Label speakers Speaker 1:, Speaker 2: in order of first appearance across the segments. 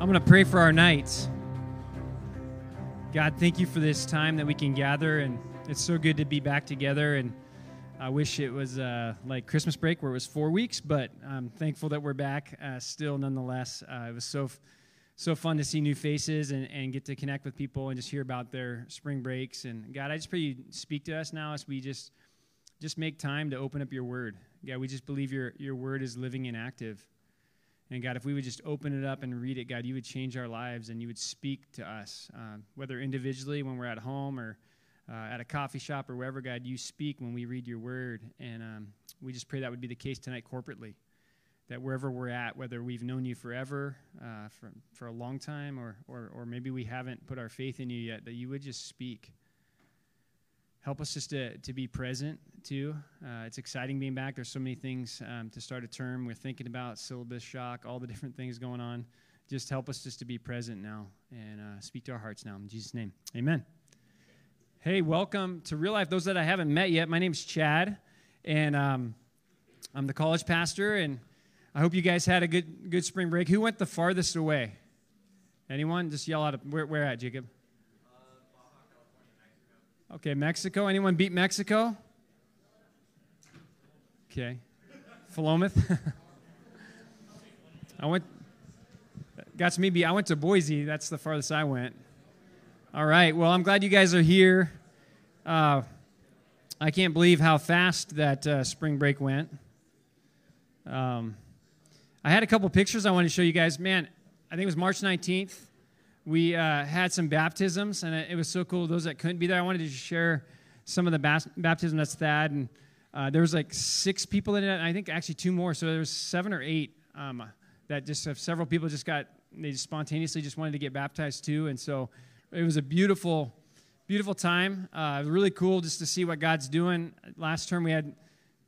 Speaker 1: I'm going to pray for our nights. God, thank you for this time that we can gather, and it's so good to be back together. And I wish it was uh, like Christmas break where it was four weeks, but I'm thankful that we're back uh, still nonetheless. Uh, it was so so fun to see new faces and, and get to connect with people and just hear about their spring breaks. And God, I just pray you speak to us now as we just just make time to open up your word. God, we just believe your, your word is living and active. And God, if we would just open it up and read it, God, you would change our lives and you would speak to us, uh, whether individually when we're at home or uh, at a coffee shop or wherever, God, you speak when we read your word. And um, we just pray that would be the case tonight corporately. That wherever we're at, whether we've known you forever, uh, for, for a long time, or, or, or maybe we haven't put our faith in you yet, that you would just speak. Help us just to, to be present, too. Uh, it's exciting being back. There's so many things um, to start a term. We're thinking about syllabus shock, all the different things going on. Just help us just to be present now and uh, speak to our hearts now. In Jesus' name, amen. Hey, welcome to Real Life. Those that I haven't met yet, my name's Chad, and um, I'm the college pastor, and I hope you guys had a good good spring break. Who went the farthest away? Anyone? Just yell out. Where, where at, Jacob? Okay, Mexico. Anyone beat Mexico? Okay. Philomath. I went. Got to me. I went to Boise. That's the farthest I went. All right. Well, I'm glad you guys are here. Uh, I can't believe how fast that uh, spring break went. Um, I had a couple pictures I wanted to show you guys. Man, I think it was March 19th. We uh, had some baptisms, and it was so cool. Those that couldn't be there, I wanted to share some of the bas- baptism that's Thad. And uh, there was like six people in it. and I think actually two more. So there was seven or eight um, that just several people just got they just spontaneously just wanted to get baptized too. And so it was a beautiful, beautiful time. Uh, really cool just to see what God's doing. Last term we had,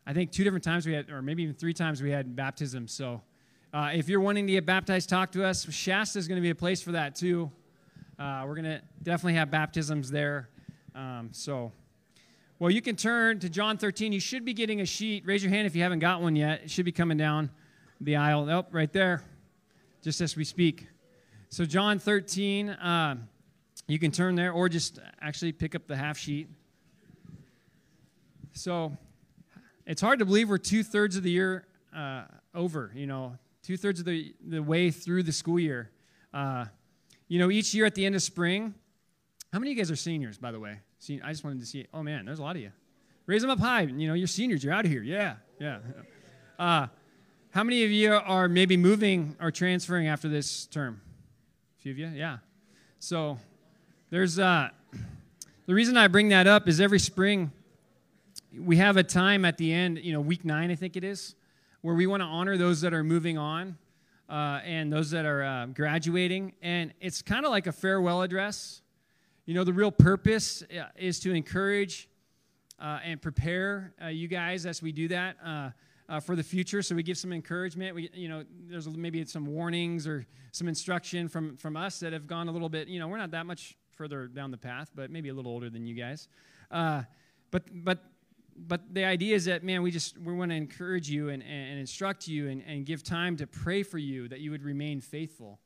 Speaker 1: I think, two different times we had, or maybe even three times we had baptism. So uh, if you're wanting to get baptized, talk to us. Shasta is going to be a place for that too. Uh, we're going to definitely have baptisms there. Um, so, well, you can turn to John 13. You should be getting a sheet. Raise your hand if you haven't got one yet. It should be coming down the aisle. Oh, right there, just as we speak. So, John 13. Uh, you can turn there or just actually pick up the half sheet. So it's hard to believe we're two thirds of the year uh, over, you know, two thirds of the, the way through the school year. Uh, you know, each year at the end of spring, how many of you guys are seniors, by the way? See, I just wanted to see, oh man, there's a lot of you. Raise them up high. You know, you're seniors, you're out of here. Yeah, yeah. Uh, how many of you are maybe moving or transferring after this term? A few of you? Yeah. So there's uh, the reason I bring that up is every spring we have a time at the end, you know, week nine, I think it is, where we want to honor those that are moving on uh, and those that are uh, graduating. And it's kind of like a farewell address. You know, the real purpose uh, is to encourage uh, and prepare uh, you guys as we do that. Uh, for the future. So we give some encouragement. We, you know, there's maybe some warnings or some instruction from from us that have gone a little bit. You know, we're not that much further down the path, but maybe a little older than you guys. But but but the idea is that man, we just we want to encourage you and, and instruct you and, and give time to pray for you that you would remain faithful.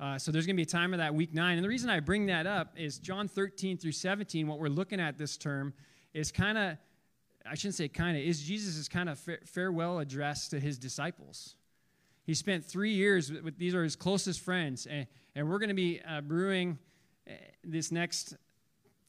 Speaker 1: Uh, so there's going to be a time of that week nine, and the reason I bring that up is John 13 through 17. What we're looking at this term is kind of I shouldn't say kind of is Jesus' kind of farewell address to his disciples. He spent three years with, with these are his closest friends, and, and we're going to be uh, brewing this next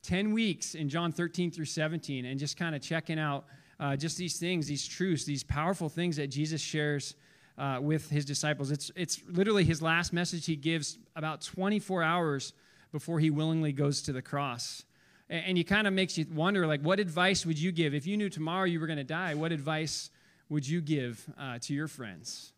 Speaker 1: 10 weeks in John 13 through 17 and just kind of checking out uh, just these things, these truths, these powerful things that Jesus shares uh, with his disciples. It's, it's literally his last message he gives about 24 hours before he willingly goes to the cross. And, and he kind of makes you wonder, like, what advice would you give? If you knew tomorrow you were going to die, what advice would you give uh, to your friends?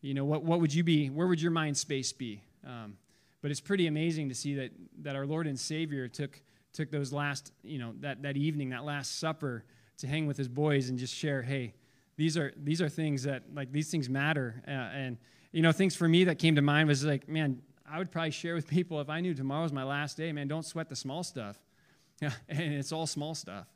Speaker 1: You know, what, what would you be? Where would your mind space be? Um, but it's pretty amazing to see that, that our Lord and Savior took, took those last, you know, that, that evening, that last supper to hang with his boys and just share, hey, these are, these are things that, like, these things matter. Uh, and, you know, things for me that came to mind was like, man, I would probably share with people if I knew tomorrow was my last day, man, don't sweat the small stuff. Yeah, and it's all small stuff.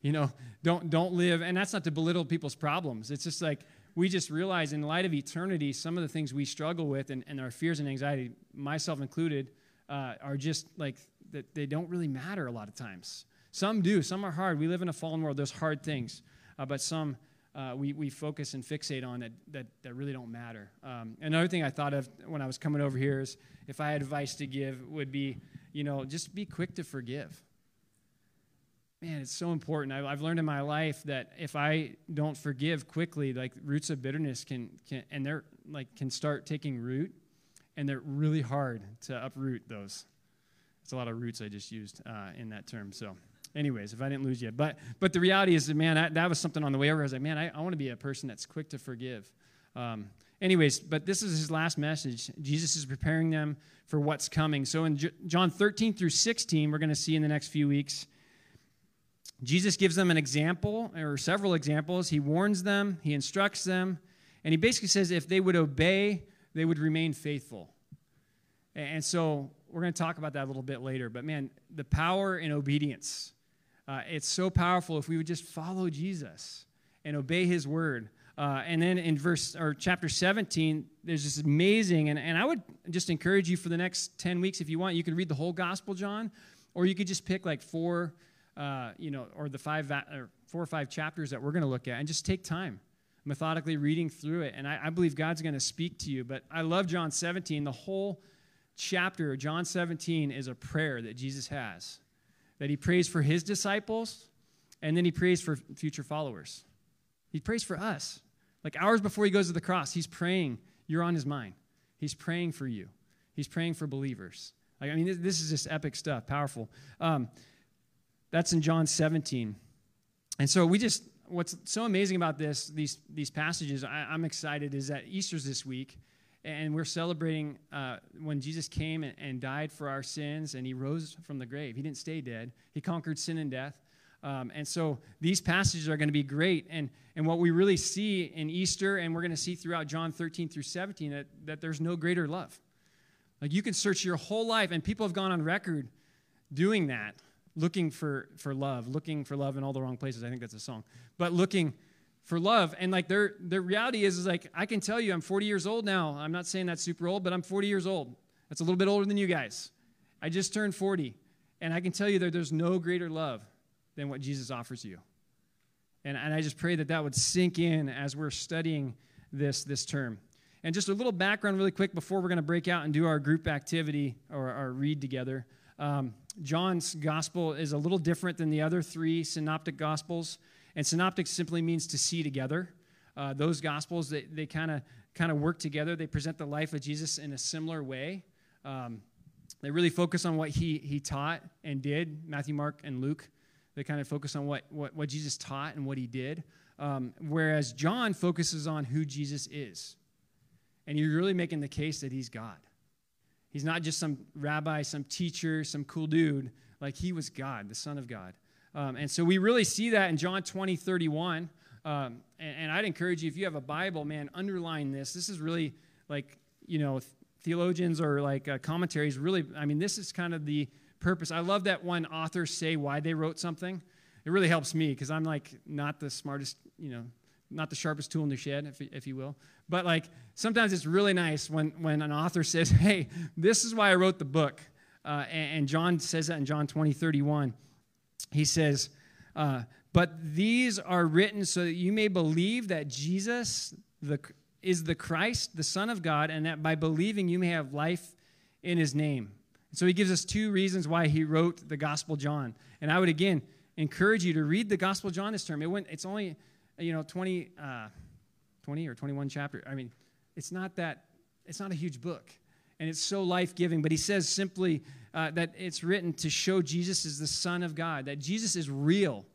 Speaker 1: You know, don't don't live, and that's not to belittle people's problems. It's just like we just realize in light of eternity, some of the things we struggle with and, and our fears and anxiety, myself included, uh, are just like that they don't really matter a lot of times. Some do, some are hard. We live in a fallen world, there's hard things, uh, but some uh, we, we focus and fixate on that, that, that really don't matter. Um, another thing I thought of when I was coming over here is if I had advice to give, would be, you know, just be quick to forgive man, it's so important. I've, I've learned in my life that if I don't forgive quickly, like roots of bitterness can, can and they're like can start taking root, and they're really hard to uproot those. It's a lot of roots I just used uh, in that term. So, anyways, if I didn't lose you, but but the reality is man, I, that was something on the way over. I was like, man, I, I want to be a person that's quick to forgive. Um, anyways, but this is his last message. Jesus is preparing them for what's coming. So in J- John 13 through 16, we're going to see in the next few weeks Jesus gives them an example, or several examples. He warns them, he instructs them, and he basically says if they would obey, they would remain faithful. And so we're going to talk about that a little bit later. But man, the power in obedience. Uh, it's so powerful if we would just follow Jesus and obey his word. Uh, and then in verse or chapter 17, there's this amazing, and, and I would just encourage you for the next 10 weeks, if you want, you can read the whole gospel, John, or you could just pick like four uh, you know, or the five or four or five chapters that we're going to look at, and just take time methodically reading through it. And I, I believe God's going to speak to you. But I love John 17. The whole chapter, John 17, is a prayer that Jesus has, that he prays for his disciples, and then he prays for future followers. He prays for us. Like hours before he goes to the cross, he's praying. You're on his mind. He's praying for you. He's praying for believers. I mean, this, is just epic stuff, powerful. Um, that's in John 17. And so we just, what's so amazing about this, these, these passages, I, am excited, is that Easter's this week, and we're celebrating uh, when Jesus came and, and, died for our sins, and he rose from the grave. He didn't stay dead, he conquered sin and death. Um, and so these passages are going to be great. And, and what we really see in Easter, and we're going to see throughout John 13 through 17, that, that there's no greater love. Like you can search your whole life, and people have gone on record doing that looking for, for love, looking for love in all the wrong places. I think that's a song. But looking for love. And like their, their reality is, is like, I can tell you, I'm 40 years old now. I'm not saying that's super old, but I'm 40 years old. That's a little bit older than you guys. I just turned 40. And I can tell you that there's no greater love than what Jesus offers you. And, and I just pray that that would sink in as we're studying this, this term. And just a little background, really quick, before we're going to break out and do our group activity or our read together. Um, John's gospel is a little different than the other three synoptic gospels. And synoptic simply means to see together. Uh, those gospels, they, they kind of kind of work together. They present the life of Jesus in a similar way. Um, they really focus on what he, he taught and did. Matthew, Mark, and Luke, they kind of focus on what, what, what Jesus taught and what he did. Um, whereas John focuses on who Jesus is. And you're really making the case that he's God. He's not just some rabbi, some teacher, some cool dude. Like he was God, the Son of God. Um, and so we really see that in John 20, 31. Um, and, and, I'd encourage you, if you have a Bible, man, underline this. This is really like, you know, theologians or like uh, commentaries really, I mean, this is kind of the purpose. I love that when authors say why they wrote something. It really helps me because I'm like not the smartest, you know, not the sharpest tool in the shed, if, if you will. But like sometimes it's really nice when, when an author says, hey, this is why I wrote the book. Uh, and, and, John says that in John 20, 31. He says, uh, but these are written so that you may believe that Jesus the, is the Christ, the Son of God, and that by believing you may have life in his name. So he gives us two reasons why he wrote the Gospel John. And I would again encourage you to read the Gospel John this term. It went, it's only you know, 20, uh, 20 or 21 chapter. I mean, it's not that, it's not a huge book. And it's so life giving. But he says simply uh, that it's written to show Jesus is the Son of God, that Jesus is real.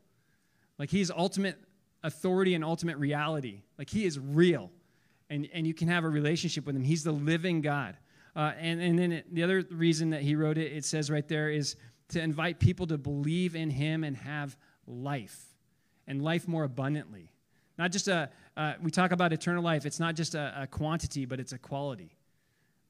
Speaker 1: Like he's ultimate authority and ultimate reality. Like he is real. And, and you can have a relationship with him. He's the living God. Uh, and, and then it, the other reason that he wrote it, it says right there, is to invite people to believe in him and have life, and life more abundantly. Not just a, uh, we talk about eternal life, it's not just a, a, quantity, but it's a quality.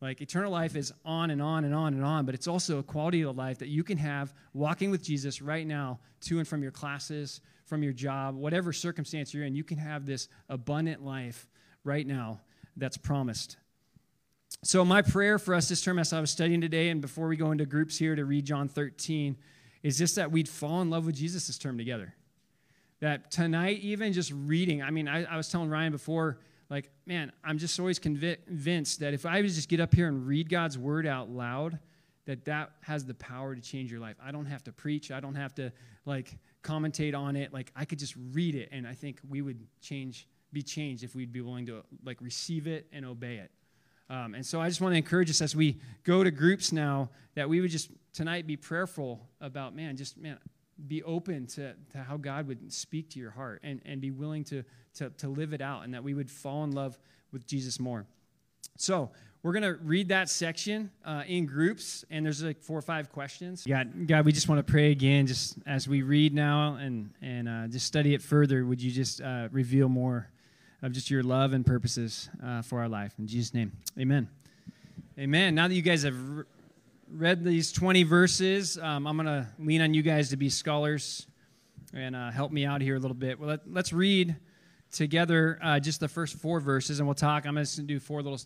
Speaker 1: Like eternal life is on and on and on and on, but it's also a quality of life that you can have walking with Jesus right now to and from your classes, from your job, whatever circumstance you're in. You can have this abundant life right now that's promised. So, my prayer for us this term, as I was studying today, and before we go into groups here to read John 13, is just that we'd fall in love with Jesus this term together. That tonight, even just reading, I mean, I, I was telling Ryan before, like, man, I'm just always convinced that if I would just get up here and read God's word out loud, that that has the power to change your life. I don't have to preach. I don't have to like commentate on it. Like I could just read it, and I think we would change, be changed if we'd be willing to like receive it and obey it. Um, and so I just want to encourage us as we go to groups now that we would just tonight be prayerful about, man, just, man, be open to, to how God would speak to your heart and, and be willing to, to, to live it out and that we would fall in love with Jesus more. So we're going to read that section uh, in groups, and there's like four or five questions. God, God, we just want to pray again, just as we read now and, and uh, just study it further. Would you just uh, reveal more of just your love and purposes uh, for our life. In Jesus' name, amen. Amen. Now that you guys have read these 20 verses, um, I'm going to lean on you guys to be scholars and uh, help me out here a little bit. Well, let, us read together uh, just the first four verses, and we'll talk. I'm going to do four little,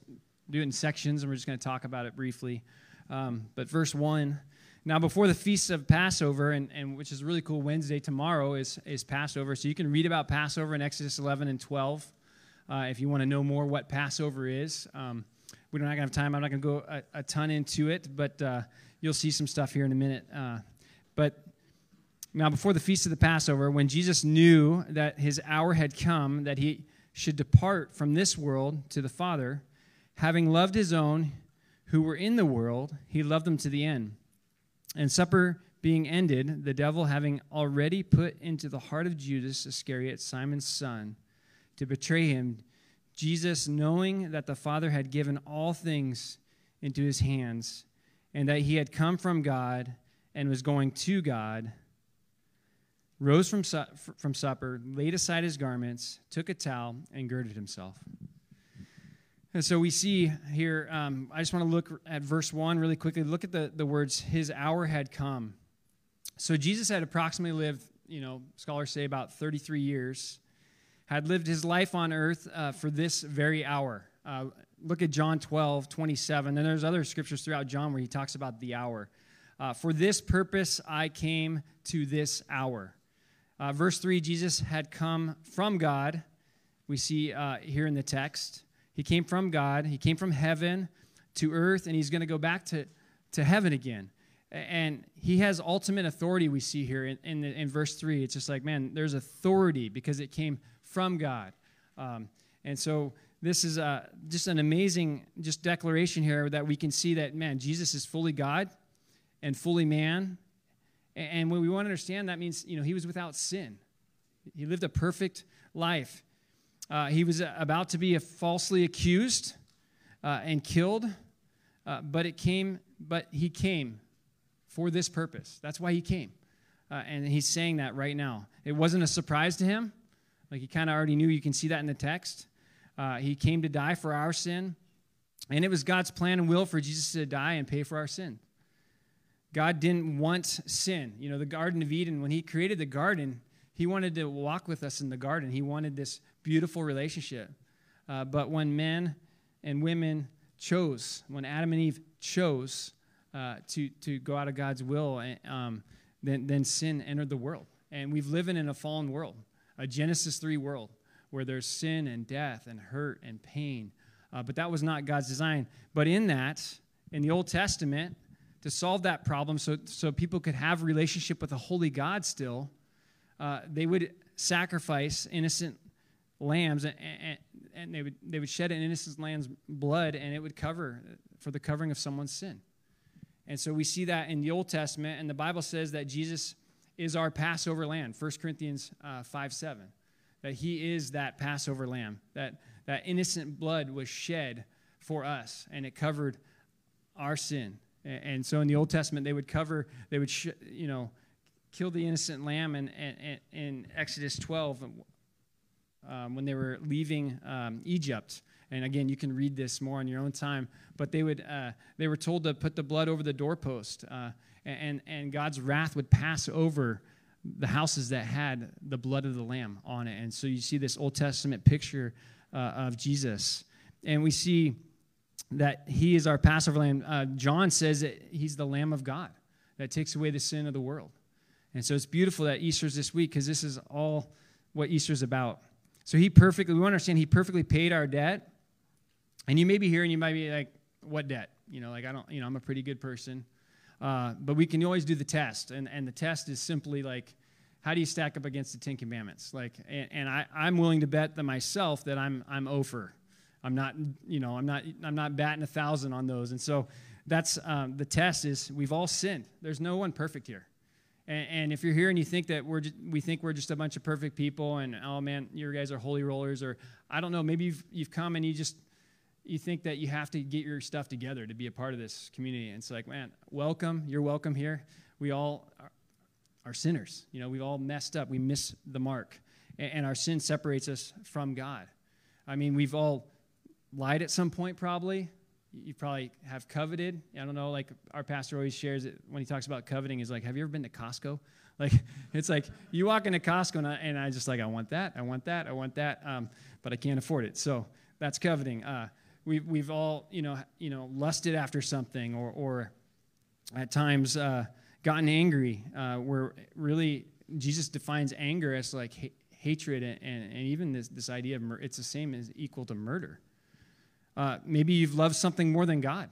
Speaker 1: do it in sections, and we're just going to talk about it briefly. Um, but verse 1. Now, before the feast of Passover, and, and which is really cool, Wednesday tomorrow is, is Passover. So you can read about Passover in Exodus 11 and 12 uh, if you want to know more what Passover is. Um, we're not going to have time. I'm not going to go a, a, ton into it, but uh, you'll see some stuff here in a minute. Uh, but now, before the feast of the Passover, when Jesus knew that his hour had come, that he should depart from this world to the Father, having loved his own who were in the world, he loved them to the end. And supper being ended, the devil having already put into the heart of Judas Iscariot, Simon's son, to betray him, Jesus, knowing that the Father had given all things into his hands, and that he had come from God and was going to God, rose from, su- from supper, laid aside his garments, took a towel, and girded himself. And so we see here, um, I just want to look at verse 1 really quickly. Look at the, the words, his hour had come. So Jesus had approximately lived, you know, scholars say about 33 years had lived his life on earth uh, for this very hour. Uh, look at John 12, 27. And there's other scriptures throughout John where he talks about the hour. Uh, for this purpose I came to this hour. Uh, verse 3 Jesus had come from God. We see uh, here in the text. He came from God, he came from heaven to earth, and he's going to go back to, to heaven again. And he has ultimate authority, we see here in, in, the, in verse 3. It's just like, man, there's authority because it came from God. Um, and so this is a, just an amazing just declaration here that we can see that, man, Jesus is fully God and fully man. And when we want to understand, that means, you know, he was without sin. He lived a perfect life. Uh, he was about to be falsely accused uh, and killed, uh, but it came, but he came for this purpose. That's why he came. Uh, and he's saying that right now. It wasn't a surprise to him. Like he kind of already knew. You can see that in the text. Uh, he came to die for our sin. And it was God's plan and will for Jesus to die and pay for our sin. God didn't want sin. You know, the Garden of Eden, when He created the garden, He wanted to walk with us in the garden. He wanted this beautiful relationship. Uh, but when men and women chose, when Adam and Eve chose uh, to, to go out of God's will, um, then, then sin entered the world. And we've living in a fallen world a Genesis 3 world where there's sin and death and hurt and pain. Uh, but that was not God's design. But in that, in the Old Testament, to solve that problem so, so people could have relationship with a holy God still, uh, they would sacrifice innocent lambs and, and, and, they, would, they would shed an innocent lamb's blood and it would cover for the covering of someone's sin. And so we see that in the Old Testament, and the Bible says that Jesus is our Passover lamb, 1 Corinthians uh, 5 7. That he is that Passover lamb, that, that innocent blood was shed for us, and it covered our sin. And, so in the Old Testament, they would cover, they would, sh- you know, kill the innocent lamb in, in, in Exodus 12 um, when they were leaving um, Egypt. And again, you can read this more on your own time. But they would uh, they were told to put the blood over the doorpost, uh, and and God's wrath would pass over the houses that had the blood of the lamb on it. And so you see this Old Testament picture uh, of Jesus, and we see that He is our Passover lamb. Uh, John says that He's the Lamb of God that takes away the sin of the world. And so it's beautiful that Easter's this week because this is all what Easter's about. So He perfectly, we understand He perfectly paid our debt. And you may be here and you might be like, what debt? You know, like I don't, you know, I'm a pretty good person. Uh, but we can always do the test. And, and the test is simply like, how do you stack up against the Ten Commandments? Like, and, and I, I'm willing to bet that myself that I'm, I'm over. I'm not, you know, I'm not, I'm not batting a thousand on those. And so that's um, the test is we've all sinned. There's no one perfect here. And, and if you're here and you think that we're, just, we think we're just a bunch of perfect people and, oh man, you guys are holy rollers, or I don't know, maybe you've, you've come and you just, you think that you have to get your stuff together to be a part of this community. And it's like, man, welcome. You're welcome here. We all are, are sinners. You know, we've all messed up. We miss the mark. And, and our sin separates us from God. I mean, we've all lied at some point, probably. You probably have coveted. I don't know, like our pastor always shares it when he talks about coveting, is like, have you ever been to Costco? Like, it's like you walk into Costco and I, and I just like, I want that, I want that, I want that, um, but I can't afford it. So that's coveting. Uh, we've, we've all, you know, you know, lusted after something or, or at times uh, gotten angry. Uh, where really Jesus defines anger as like ha- hatred and, and, and, even this, this idea of mur- it's the same as equal to murder. Uh, maybe you've loved something more than God.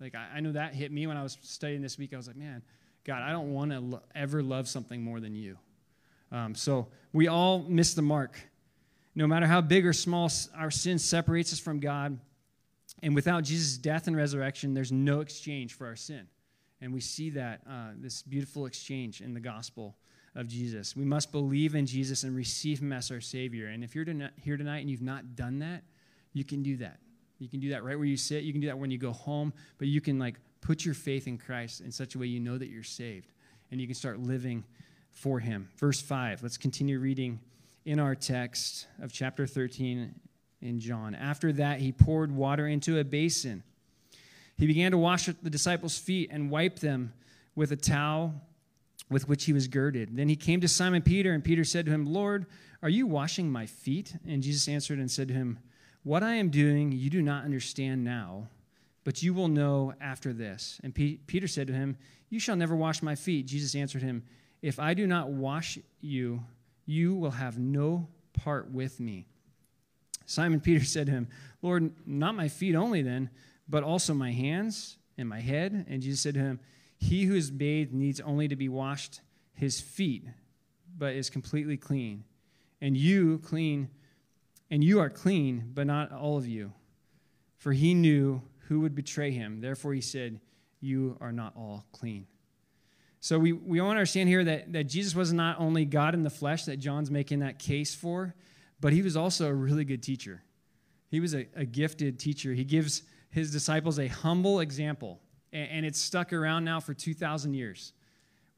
Speaker 1: Like I, I, know that hit me when I was studying this week. I was like, man, God, I don't want to lo- ever love something more than you. Um, so we all miss the mark. No matter how big or small our sin separates us from God, and without Jesus' death and resurrection, there's no exchange for our sin. And we see that, uh, this beautiful exchange in the gospel of Jesus. We must believe in Jesus and receive him as our Savior. And if you're here tonight and you've not done that, you can do that. You can do that right where you sit. You can do that when you go home. But you can, like, put your faith in Christ in such a way you know that you're saved. And you can start living for him. Verse 5. Let's continue reading in our text of chapter 13 in John. After that, he poured water into a basin. He began to wash the disciples' feet and wipe them with a towel with which he was girded. Then he came to Simon Peter, and Peter said to him, Lord, are you washing my feet? And Jesus answered and said to him, What I am doing you do not understand now, but you will know after this. And P- Peter said to him, You shall never wash my feet. Jesus answered him, If I do not wash you, you will have no part with me. Simon Peter said to him, Lord, not my feet only then, but also my hands and my head. And Jesus said to him, He who is bathed needs only to be washed his feet, but is completely clean. And you clean, and you are clean, but not all of you. For he knew who would betray him. Therefore he said, You are not all clean. So we, we want to understand here that, that Jesus was not only God in the flesh that John's making that case for, but he was also a really good teacher. He was a, a gifted teacher. He gives his disciples a humble example, and, and it's stuck around now for 2,000 years.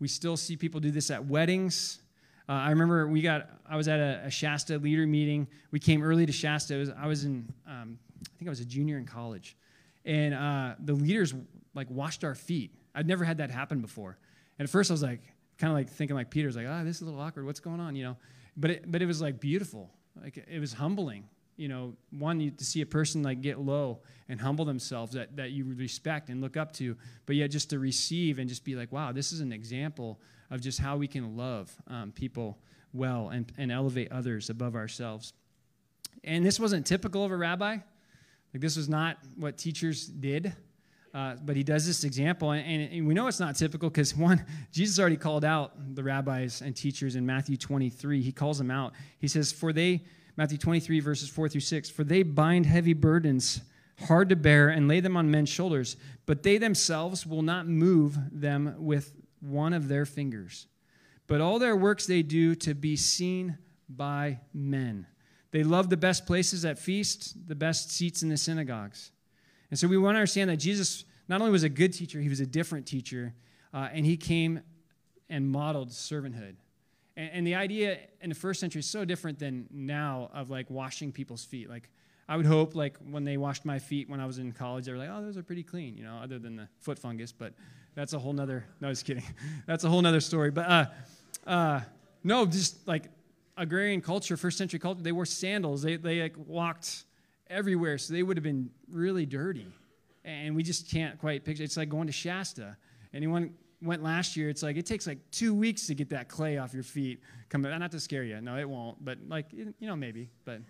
Speaker 1: We still see people do this at weddings. Uh, I remember we got, I was at a, a, Shasta leader meeting. We came early to Shasta. Was, I was in, um, I think I was a junior in college. And uh, the leaders like washed our feet. I'd never had that happen before. And at first I was like, kind of like thinking like Peter's like, ah, oh, this is a little awkward. What's going on? You know, but it, but it was like beautiful. Like it was humbling. You know, one you, to see a person like get low and humble themselves that, that you respect and look up to, but yet just to receive and just be like, wow, this is an example of just how we can love um, people well and, and elevate others above ourselves. And this wasn't typical of a rabbi. Like this was not what teachers did. Uh, but he does this example, and, and we know it's not typical because one, Jesus already called out the rabbis and teachers in Matthew 23. He calls them out. He says, For they, Matthew 23, verses 4 through 6, for they bind heavy burdens hard to bear and lay them on men's shoulders, but they themselves will not move them with one of their fingers. But all their works they do to be seen by men. They love the best places at feasts, the best seats in the synagogues and so we want to understand that Jesus not only was a good teacher, he was a different teacher, uh, and he came and modeled servanthood. And, and the idea in the first century is so different than now of like washing people's feet. Like, I would hope, like, when they washed my feet when I was in college, they were like, oh, those are pretty clean, you know, other than the foot fungus. But that's a whole nother, no, just kidding. that's a whole nother story. But uh, uh, no, just like agrarian culture, first century culture, they wore sandals. They, they like walked everywhere. So they would have been really dirty. And we just can't quite picture. It's like going to Shasta. Anyone went last year, it's like it takes like two weeks to get that clay off your feet. Come uh, not to scare you. No, it won't. But like you know, maybe. But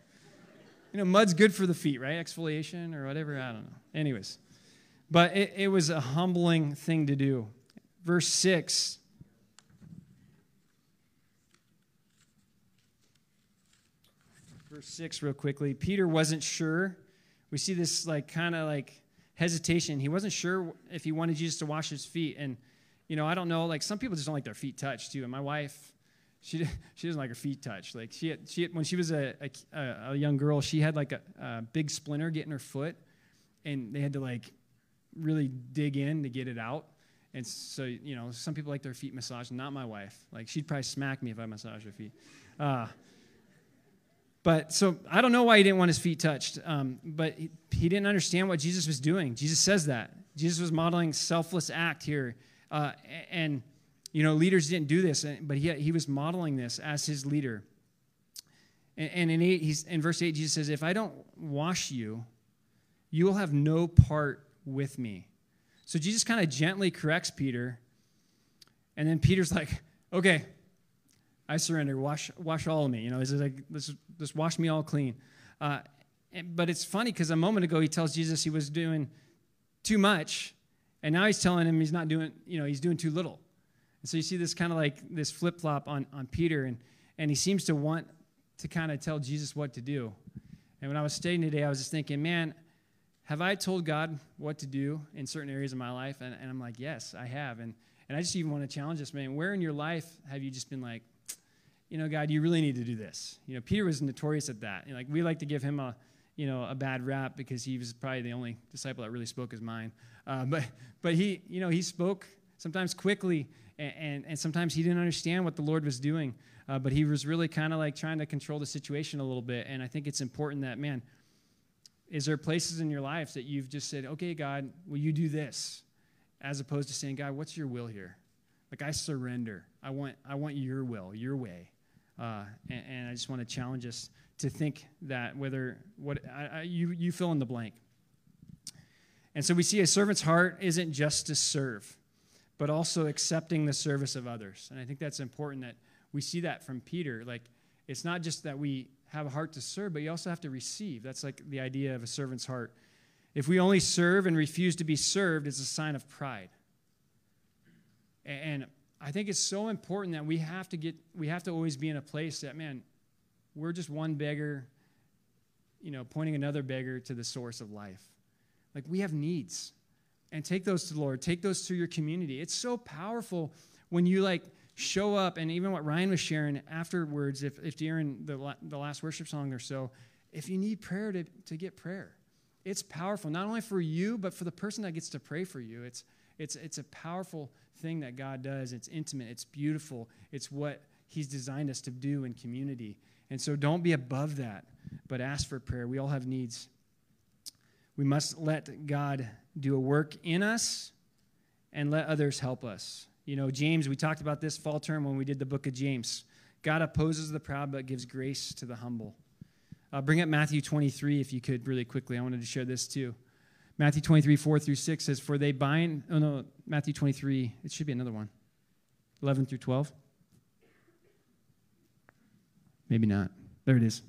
Speaker 1: you know, mud's good for the feet, right? Exfoliation or whatever. I don't know. Anyways, but it, it was a humbling thing to do. Verse six. Verse 6, real quickly. Peter wasn't sure. We see this, like, kind of like hesitation. He wasn't sure if he wanted Jesus to wash his feet. And you know, I don't know. Like some people just don't like their feet touched too. And my wife, she she doesn't like her feet touched. Like she had, she had, when she was a, a, a young girl, she had like a, a big splinter get in her foot, and they had to like really dig in to get it out. And so you know, some people like their feet massaged. Not my wife. Like she'd probably smack me if I massaged her feet. Uh, but so I don't know why he didn't want his feet touched. Um, but he, he didn't understand what Jesus was doing. Jesus says that Jesus was modeling selfless act here uh, and, you know, leaders didn't do this, but he, he was modeling this as his leader. And, and in, eight, he's, in verse 8, Jesus says, If I don't wash you, you will have no part with me. So Jesus kind of gently corrects Peter. And then Peter's like, okay, I surrender. Wash, wash all of me. You know, this is like, this, this wash me all clean. Uh, and, but it's funny because a moment ago he tells Jesus he was doing too much, and now he's telling him he's not doing, you know, he's doing too little. And so you see this kind of like this flip flop on, on Peter, and, and he seems to want to kind of tell Jesus what to do. And when I was studying today, I was just thinking, man, have I told God what to do in certain areas of my life? And, and I'm like, yes, I have. And, and I just even want to challenge this, man. Where in your life have you just been like, you know, God, you really need to do this? You know, Peter was notorious at that. You know, like we like to give him a, you know, a bad rap because he was probably the only disciple that really spoke his mind. Uh, but, but he, you know, he spoke sometimes quickly, and, and, and sometimes he didn't understand what the Lord was doing. Uh, but he was really kind of like trying to control the situation a little bit. And I think it's important that, man, is there places in your life that you've just said, okay, God, will you do this? As opposed to saying, God, what's your will here? Like, I surrender. I want, I want your will, your way. Uh, and, and, I just want to challenge us to think that whether what I, I, you, you fill in the blank. And so we see a servant's heart isn't just to serve, but also accepting the service of others. And I think that's important that we see that from Peter. Like, it's not just that we have a heart to serve, but you also have to receive. That's like the idea of a servant's heart. If we only serve and refuse to be served, it's a sign of pride. And I think it's so important that we have to get, we have to always be in a place that, man, we're just one beggar, you know, pointing another beggar to the source of life. Like we have needs. And take those to the Lord. Take those to your community. It's so powerful when you like show up and even what Ryan was sharing afterwards, if, if during the, the last worship song or so, if you need prayer to, to get prayer. It's powerful, not only for you, but for the person that gets to pray for you. It's, it's, it's a powerful thing that God does. It's intimate, it's beautiful, it's what He's designed us to do in community. And so don't be above that, but ask for prayer. We all have needs. We must let God do a work in us and let others help us. You know, James, we talked about this fall term when we did the book of James. God opposes the proud but gives grace to the humble. Uh, bring up Matthew 23 if you could, really quickly. I wanted to share this too. Matthew 23, 4 through 6 says, For they bind, oh no, Matthew 23, it should be another one. 11 through 12. Maybe not. There it is.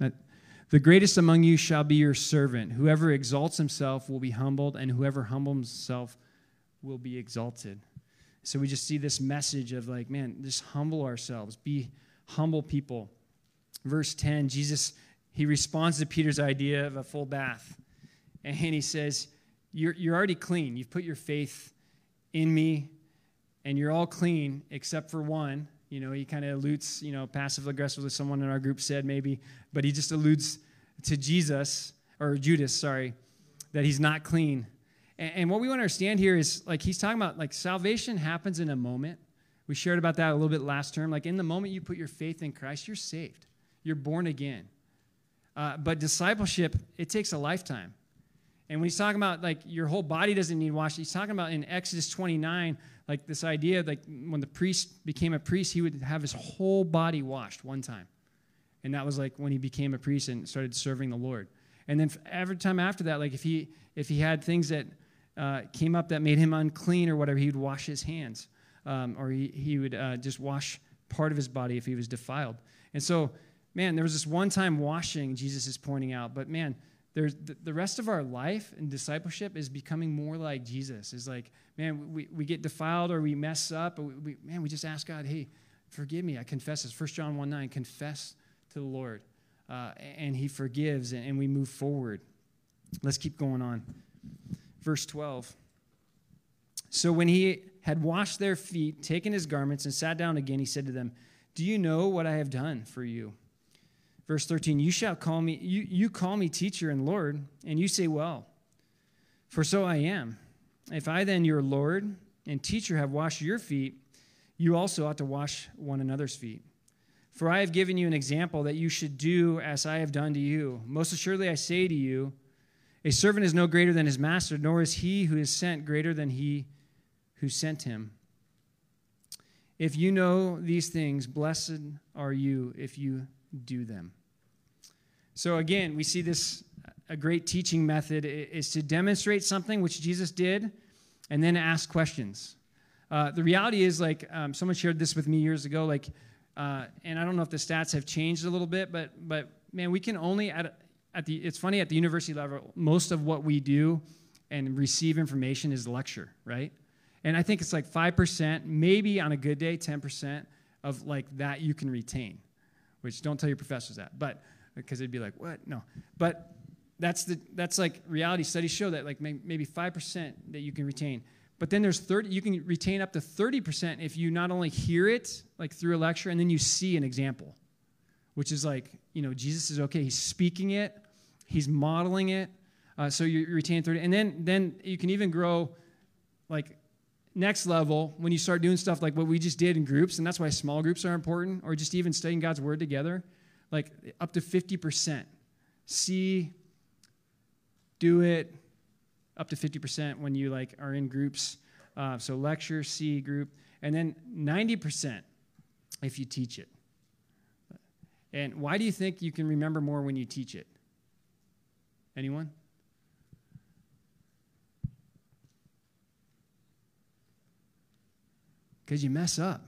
Speaker 1: The greatest among you shall be your servant. Whoever exalts himself will be humbled, and whoever humbles himself will be exalted. So we just see this message of like, man, just humble ourselves, be humble people. Verse 10, Jesus, he responds to Peter's idea of a full bath. And he says, You're, you're already clean. You've put your faith in me, and you're all clean except for one. You know, he kind of alludes, you know, passive aggressively, someone in our group said maybe, but he just alludes to Jesus, or Judas, sorry, that he's not clean. And, and what we want to understand here is like he's talking about like salvation happens in a moment We shared about that a little bit last term. Like in the moment you put your faith in Christ, you're saved, you're born again. Uh, but discipleship, it takes a lifetime. And when he's talking about like your whole body doesn't need washing, he's talking about in Exodus 29, like this idea like when the priest became a priest, he would have his whole body washed one time. And that was like when he became a priest and started serving the Lord. And then every time after that, like if he if he had things that uh, came up that made him unclean or whatever, he would wash his hands, um, or he he would uh, just wash part of his body if he was defiled. And so, man, there was this one time washing Jesus is pointing out, but man, there's the rest of our life and discipleship is becoming more like Jesus. Is like, man, we, we get defiled or we mess up, but we, we, man, we just ask God, hey, forgive me. I confess this. 1 John 1 9, confess to the Lord. Uh, and he forgives, and, and we move forward. Let's keep going on. Verse 12. So when he had washed their feet, taken his garments, and sat down again, he said to them, Do you know what I have done for you? Verse 13, you shall call me, you, you call me teacher and Lord, and you say, Well, for so I am. If I then, your Lord and teacher, have washed your feet, you also ought to wash one another's feet. For I have given you an example that you should do as I have done to you. Most assuredly, I say to you, a servant is no greater than his master, nor is he who is sent greater than he who sent him. If you know these things, blessed are you if you do them. So again, we see this a great teaching method is to demonstrate something which Jesus did and then ask questions. Uh, the reality is, like, um, someone shared this with me years ago, like, uh, and I don't know if the stats have changed a little bit, but, but man, we can only, at, at the, it's funny, at the university level, most of what we do and receive information is lecture, right? And I think it's like 5%, maybe on a good day, 10% of like that you can retain, which don't tell your professors that. But because they'd be like, what? No. But that's the that's like reality studies show that like maybe 5% that you can retain. But then there's 30 you can retain up to 30% if you not only hear it like through a lecture and then you see an example. Which is like, you know, Jesus is okay, he's speaking it, he's modeling it. Uh, so you retain 30 and then then you can even grow like next level when you start doing stuff like what we just did in groups and that's why small groups are important or just even studying God's word together like up to 50%. See, do it up to 50% when you like are in groups. Uh, so lecture, see, group, and then 90% if you teach it. And why do you think you can remember more when you teach it? Anyone? Because you mess up.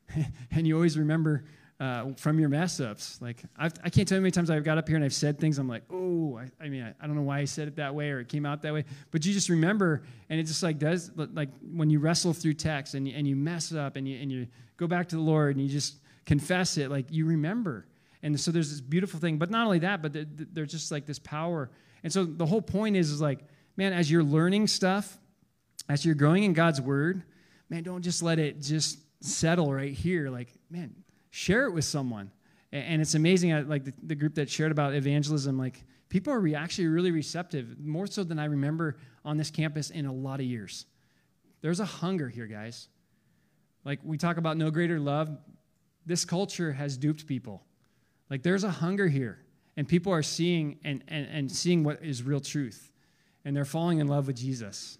Speaker 1: and you always remember uh, from your mess ups. Like, I've, I can not tell you how many times I've got up here and I've said things, I'm like, oh, I, I mean, I, I, don't know why I said it that way or it came out that way. But you just remember, and it just like does, like when you wrestle through text and you, and you mess up and you, and you go back to the Lord and you just confess it, like you remember. And so there's this beautiful thing. But not only that, but there's just like this power. And so the whole point is, is like, man, as you're learning stuff, as you're growing in God's word, man, don't just let it just settle right here. Like, man, share it with someone. And it's amazing, like the, group that shared about evangelism, like people are actually really receptive, more so than I remember on this campus in a lot of years. There's a hunger here, guys. Like we talk about no greater love, this culture has duped people. Like there's a hunger here, and people are seeing and, and, and seeing what is real truth, and they're falling in love with Jesus.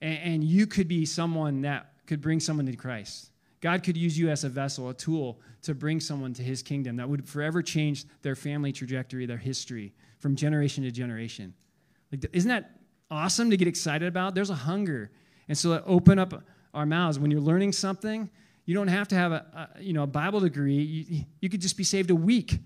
Speaker 1: And, and you could be someone that could bring someone to Christ. God could use you as a vessel, a tool to bring someone to his kingdom that would forever change their family trajectory, their history from generation to generation. Like, isn't that awesome to get excited about? There's a hunger. And so open up our mouths. When you're learning something, you don't have to have a, a you know, a Bible degree. You, you could just be saved a week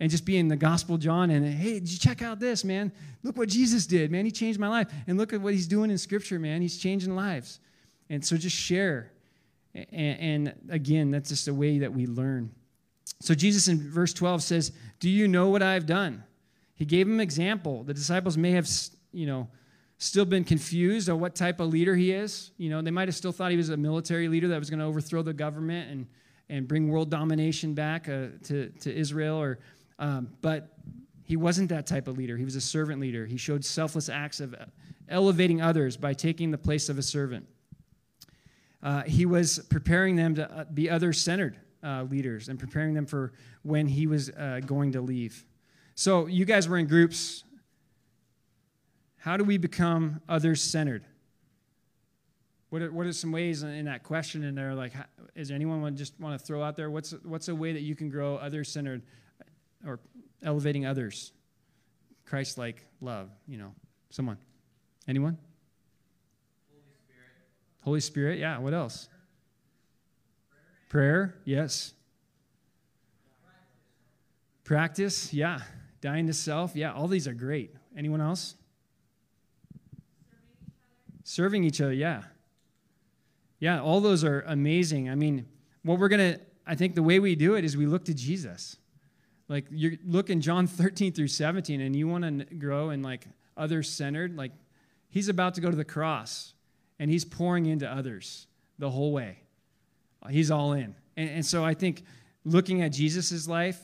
Speaker 1: and just be in the Gospel John and, hey, did you check out this, man? Look what Jesus did, man. He changed my life. And look at what he's doing in Scripture, man. He's changing lives. And so just share and, again, that's just a way that we learn. So Jesus in verse 12 says, Do you know what I've done? He gave them example. The disciples may have, you know, still been confused on what type of leader he is. You know, they might have still thought he was a military leader that was going to overthrow the government and, and bring world domination back uh, to, to Israel. Or, um, but he wasn't that type of leader. He was a servant leader. He showed selfless acts of elevating others by taking the place of a servant. Uh, he was preparing them to uh, be other centered uh, leaders and preparing them for when he was uh, going to leave. So, you guys were in groups. How do we become others centered? What are, what are some ways in that question in there? Like, is anyone just want to throw out there? What's, what's a way that you can grow other centered or elevating others? Christ like love, you know. Someone. Anyone? Holy Spirit. Yeah. What else? Prayer, yes. Practice. Practice, yeah. Dying to self, yeah. All these are great. Anyone else? Serving each other, yeah. Yeah, all those are amazing. I mean, what we're going to, I think the way we do it is we look to Jesus. Like, you look in John 13 through 17, and you want to grow in like other centered, like, he's about to go to the cross, and he's pouring into others the whole way. He's all in. And, and so I think looking at Jesus' life,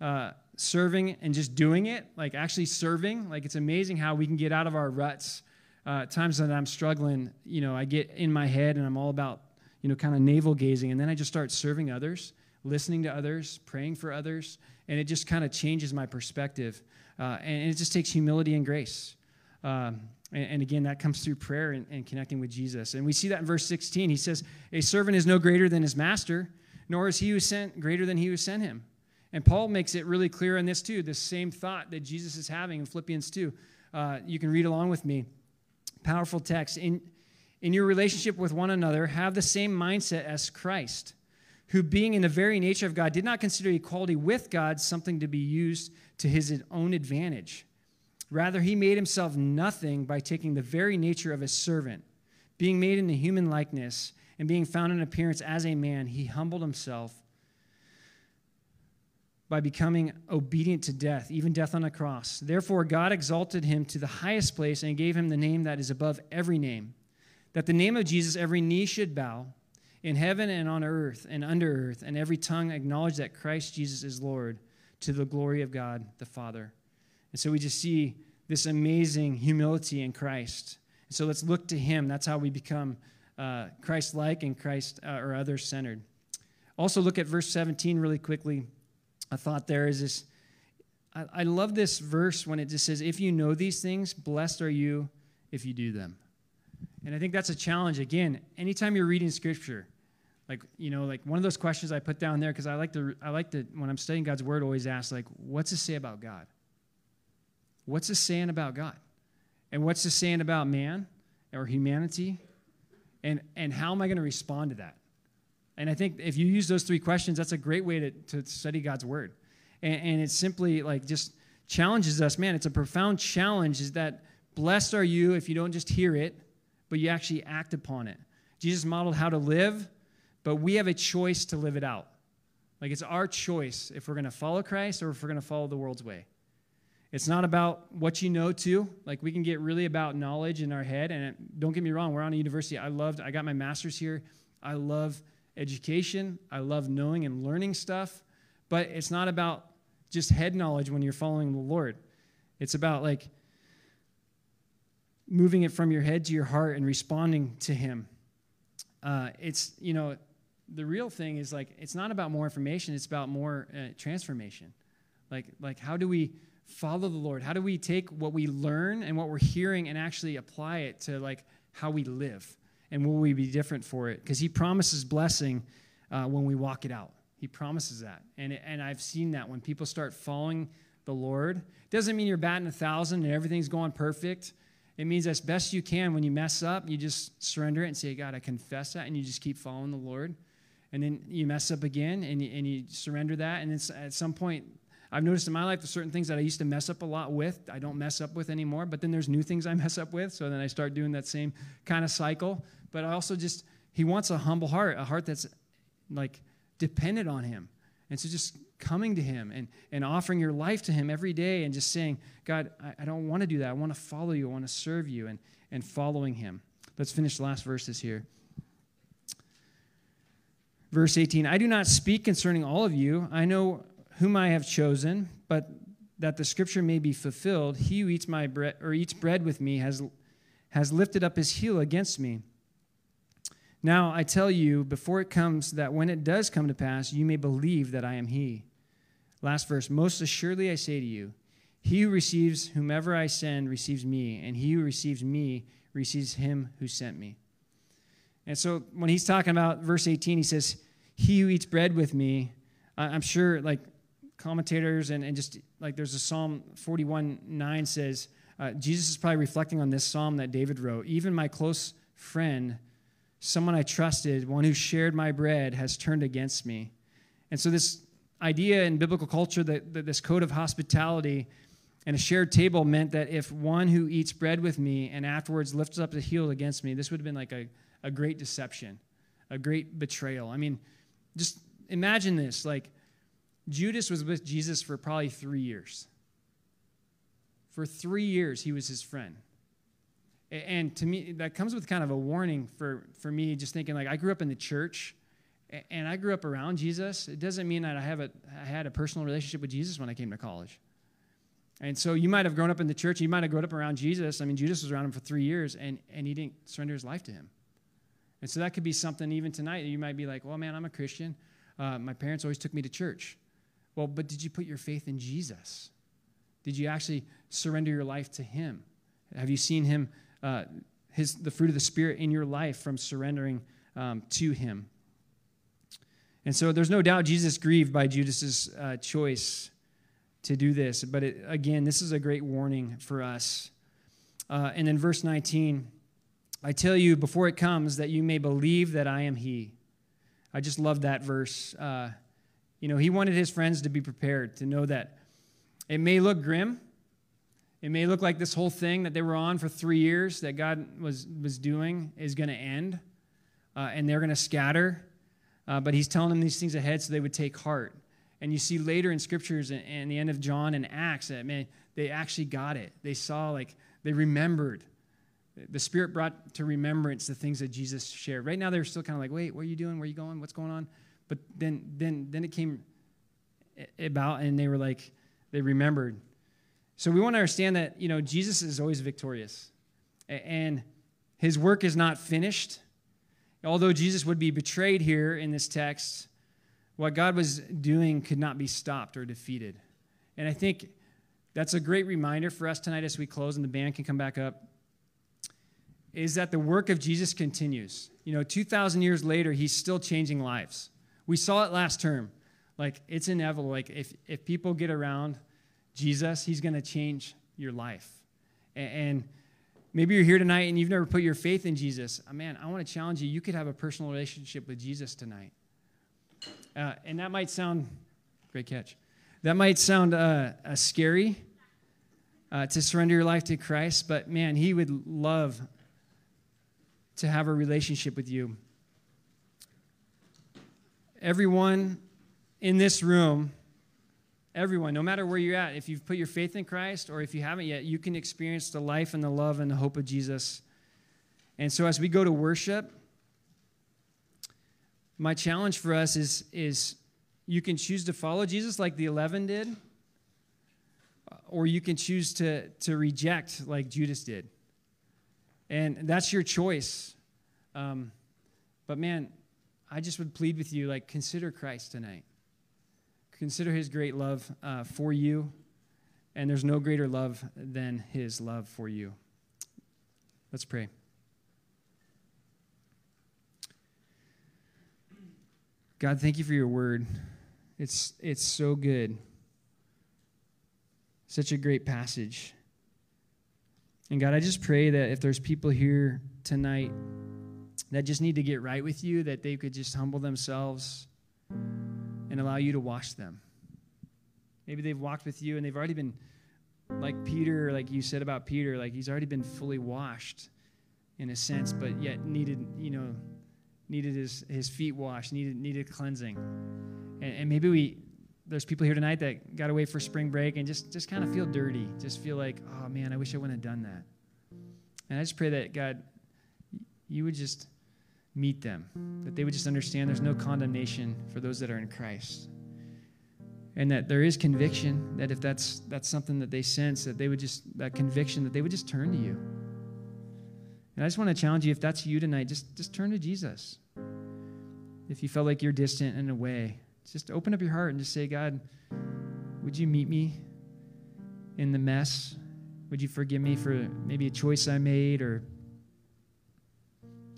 Speaker 1: uh, serving and just doing it, like actually serving, like it's amazing how we can get out of our ruts uh, times that I'm struggling, you know, I get in my head and I'm all about, you know, kind of navel gazing. And then I just start serving others, listening to others, praying for others. And it just kind of changes my perspective. Uh, and it just takes humility and grace. Um, and, again, that comes through prayer and, and connecting with Jesus. And we see that in verse 16. He says, A servant is no greater than his master, nor is he who sent greater than he who sent him. And Paul makes it really clear in this too, the same thought that Jesus is having in Philippians 2. Uh, you can read along with me. Powerful text. In, in your relationship with one another, have the same mindset as Christ, who, being in the very nature of God, did not consider equality with God something to be used to his own advantage. Rather, he made himself nothing by taking the very nature of a servant. Being made in the human likeness and being found in appearance as a man, he humbled himself by becoming obedient to death, even death on a cross. Therefore, God exalted him to the highest place and gave him the name that is above every name, that the name of Jesus every knee should bow in heaven and on earth and under earth, and every tongue acknowledge that Christ Jesus is Lord to the glory of God the Father. And so we just see this amazing humility in Christ. And so let's look to him. That's how we become uh, Christ like and Christ uh, or other centered. Also, look at verse 17 really quickly. I thought there is this. I, I love this verse when it just says, If you know these things, blessed are you if you do them. And I think that's a challenge. Again, anytime you're reading scripture, like you know like one of those questions i put down there because i like to i like to when i'm studying god's word always ask like what's it say about god what's it saying about god and what's it saying about man or humanity and and how am i going to respond to that and I think if you use those three questions, that's a great way to, to study God's word. And, and it simply like just challenges us, man. It's a profound challenge is that blessed are you if you don't just hear it, but you actually act upon it. Jesus modeled how to live, but we have a choice to live it out. Like it's our choice if we're going to follow Christ or if we're going to follow the world's way. It's not about what you know too. Like we can get really about knowledge in our head. And don't get me wrong, we're on a university. I loved, I got my master's here. I love education. I love knowing and learning stuff, but it's not about just head knowledge when you're following the Lord. It's about like moving it from your head to your heart and responding to Him. Uh, it's, you know, the real thing is like, it's not about more information, it's about more uh, transformation. Like, like, how do we follow the Lord? How do we take what we learn and what we're hearing and actually apply it to like how we live? and will we be different for it? Because he promises blessing uh, when we walk it out. He promises that. And, and I've seen that when people start following the Lord. It doesn't mean you're batting a thousand and everything's going perfect. It means as best you can, when you mess up, you just surrender it and say, God, I confess that, and you just keep following the Lord. And then you mess up again and you, and you surrender that. And it's, at some point, I've noticed in my life there's certain things that I used to mess up a lot with, I don't mess up with anymore. But then there's new things I mess up with. So then I start doing that same kind of cycle but I also just, he wants a humble heart, a heart that's like dependent on him. And so just coming to him and, and offering your life to him every day and just saying, God, I, I don't want to do that. I want to follow you. I want to serve you and, and following him. Let's finish the last verses here. Verse 18 I do not speak concerning all of you. I know whom I have chosen, but that the scripture may be fulfilled, he who eats my bread or eats bread with me has, has lifted up his heel against me. Now I tell you, before it comes, that when it does come to pass, you may believe that I am He. Last verse Most assuredly I say to you, he who receives whomever I send receives me, and he who receives me receives him who sent me. And so when he's talking about verse 18, he says, He who eats bread with me, I'm sure like commentators and, and just like there's a Psalm 41 9 says, uh, Jesus is probably reflecting on this psalm that David wrote. Even my close friend, someone I trusted, one who shared my bread, has turned against me. And so, this idea in biblical culture that, that this code of hospitality and a shared table meant that if one who eats bread with me and afterwards lifts up the heel against me, this would have been like a, a great deception, a great betrayal. I mean, just imagine this like, Judas was with Jesus for probably three years. For three years, he was his friend. And to me, that comes with kind of a warning for, for me, just thinking like, I grew up in the church and I grew up around Jesus. It doesn't mean that I, have a, I had a personal relationship with Jesus when I came to college. And so you might have grown up in the church, you might have grown up around Jesus. I mean, Judas was around him for three years, and, and he didn't surrender his life to him. And so that could be something even tonight. You might be like, well, man, I'm a Christian. Uh, my parents always took me to church. Well, but did you put your faith in Jesus? Did you actually surrender your life to Him? Have you seen Him, uh, his, the fruit of the Spirit in your life from surrendering um, to Him? And so there's no doubt Jesus grieved by Judas's uh, choice to do this. But it, again, this is a great warning for us. Uh, and in verse 19, I tell you before it comes that you may believe that I am He. I just love that verse. Uh, you know, he wanted his friends to be prepared, to know that it may look grim. It may look like this whole thing that they were on for three years that God was, was doing is going to end, uh, and they're going to scatter. Uh, but he's telling them these things ahead so they would take heart. And you see later in scriptures and the end of John and Acts that man, they actually got it. They saw like they remembered. The Spirit brought to remembrance the things that Jesus shared. Right now they're still kind of like, wait, what are you doing? Where are you going? What's going on? But then then then it came about and they were like, they remembered. So we want to understand that, you know, Jesus is always victorious. And his work is not finished. Although Jesus would be betrayed here in this text, what God was doing could not be stopped or defeated. And I think that's a great reminder for us tonight as we close and the band can come back up is that the work of Jesus continues. You know, 2,000 years later, he's still changing lives. We saw it last term. Like, it's inevitable. Like, if, if people get around Jesus, he's going to change your life. And, and, maybe you're here tonight and you've never put your faith in Jesus. Oh, man, I want to challenge you. You could have a personal relationship with Jesus tonight. Uh, and that might sound, great catch. That might sound uh, uh, scary uh, to surrender your life to Christ, but man, He would love to have a relationship with you. Everyone in this room, everyone, no matter where you're at, if you've put your faith in Christ or if you haven't yet, you can experience the life and the love and the hope of Jesus. And so as we go to worship, my challenge for us is, is you can choose to follow Jesus like the 11 did, or you can choose to, to reject like Judas did. And that's your choice. Um, but man, I just would plead with you like, consider Christ tonight. Consider his great love uh, for you. And there's no greater love than his love for you. Let's pray. God, thank you for your word. It's, it's so good. Such a great passage. And God, I just pray that if there's people here tonight that just need to get right with you, that they could just humble themselves and allow you to wash them. Maybe they've walked with you and they've already been, like Peter, like you said about Peter, like he's already been fully washed in a sense, but yet needed, you know, needed his, his feet washed, needed, needed cleansing. And, and maybe we, there's people here tonight that got away for spring break and just, just kind of feel dirty, just feel like, oh man, I wish I wouldn't have done that. And I just pray that God, you would just meet them, that they would just understand there's no condemnation for those that are in Christ. And that there is conviction, that if that's, that's something that they sense, that they would just, that conviction, that they would just turn to you And I just want to challenge you if that's you tonight, just, just turn to Jesus. If you felt like you're distant and away, just open up your heart and just say, God, would you meet me in the mess? Would you forgive me for maybe a choice I made or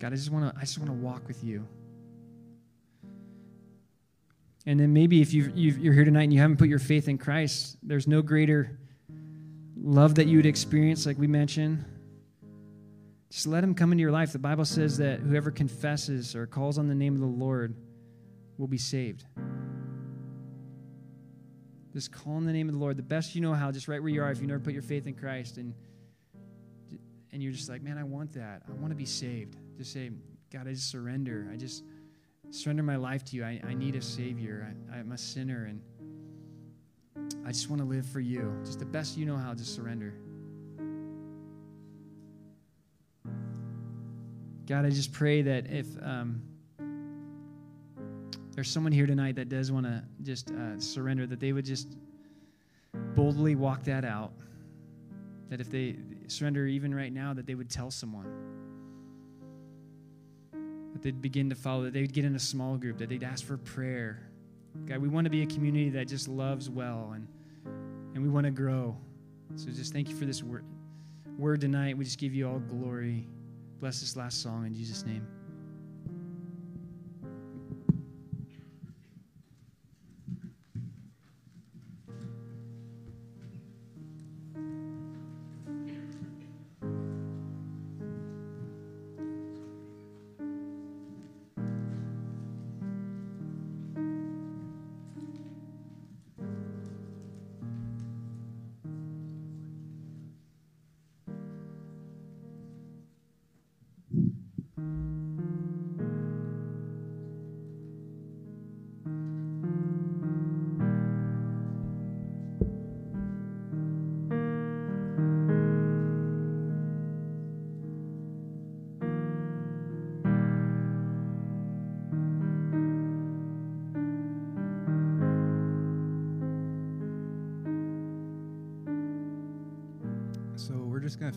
Speaker 1: God, I just want to I just want to walk with you. And then maybe if you you're here tonight and you haven't put your faith in Christ, there's no greater love that you would experience, like we mentioned. Just let him come into your life. The Bible says that whoever confesses or calls on the name of the Lord will be saved. Just call on the name of the Lord the best you know how, just right where you are, if you never put your faith in Christ and and you're just like, man, I want that. I want to be saved. Just say, God, I just surrender. I just surrender my life to you. I, I need a Savior. I, I'm a sinner, and I just want to live for you. Just the best you know how, just surrender. God, I just pray that if um, there's someone here tonight that does want to just uh, surrender, that they would just boldly walk that out. That if they surrender even right now, that they would tell someone that they'd begin to follow, that they'd get in a small group, that they'd ask for prayer. God, we want to be a community that just loves well and, and we want to grow. So just thank you for this word, word tonight. We just give you all glory. Bless this last song in Jesus' name.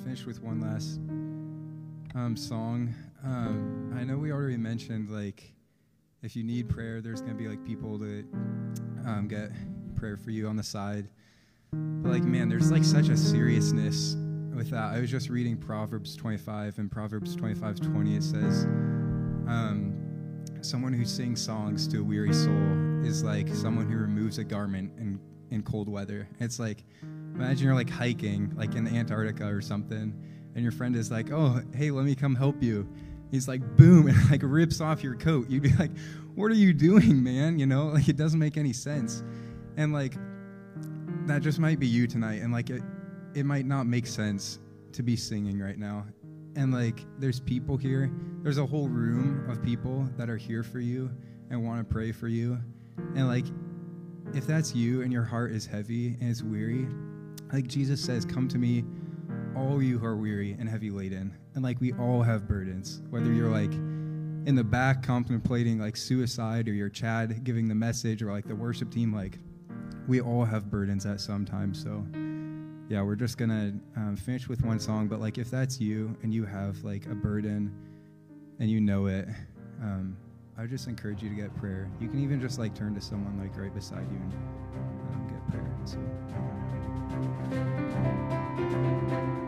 Speaker 2: Finish with one last um, song. Um, I know we already mentioned, like, if you need prayer, there's to be, like, people that um, get prayer for you on the side. But, like, man, there's, like, such a seriousness with that. I was just reading Proverbs 25, and Proverbs 25 20, it says, um, Someone who sings songs to a weary soul is like someone who removes a garment in, in cold weather. It's like, Imagine you're like hiking, like in Antarctica or something, and your friend is like, "Oh, hey, let me come help you." He's like, "Boom!" and like rips off your coat. You'd be like, "What are you doing, man?" You know, like it doesn't make any sense. And like that just might be you tonight, and like it, it might not make sense to be singing right now. And like, there's people here. There's a whole room of people that are here for you and want to pray for you. And like, if that's you and your heart is heavy and it's weary, like Jesus says, Come to me, all you who are weary and heavy laden. And like we all have burdens, whether you're like in the back contemplating like suicide or you're Chad giving the message or like the worship team, like we all have burdens at some time. So yeah, we're just gonna um, finish with one song. But like if that's you and you have like a burden and you know it, um, I just encourage you to get prayer. You can even just like turn to someone like right beside you and um, get prayer. So. Thank you.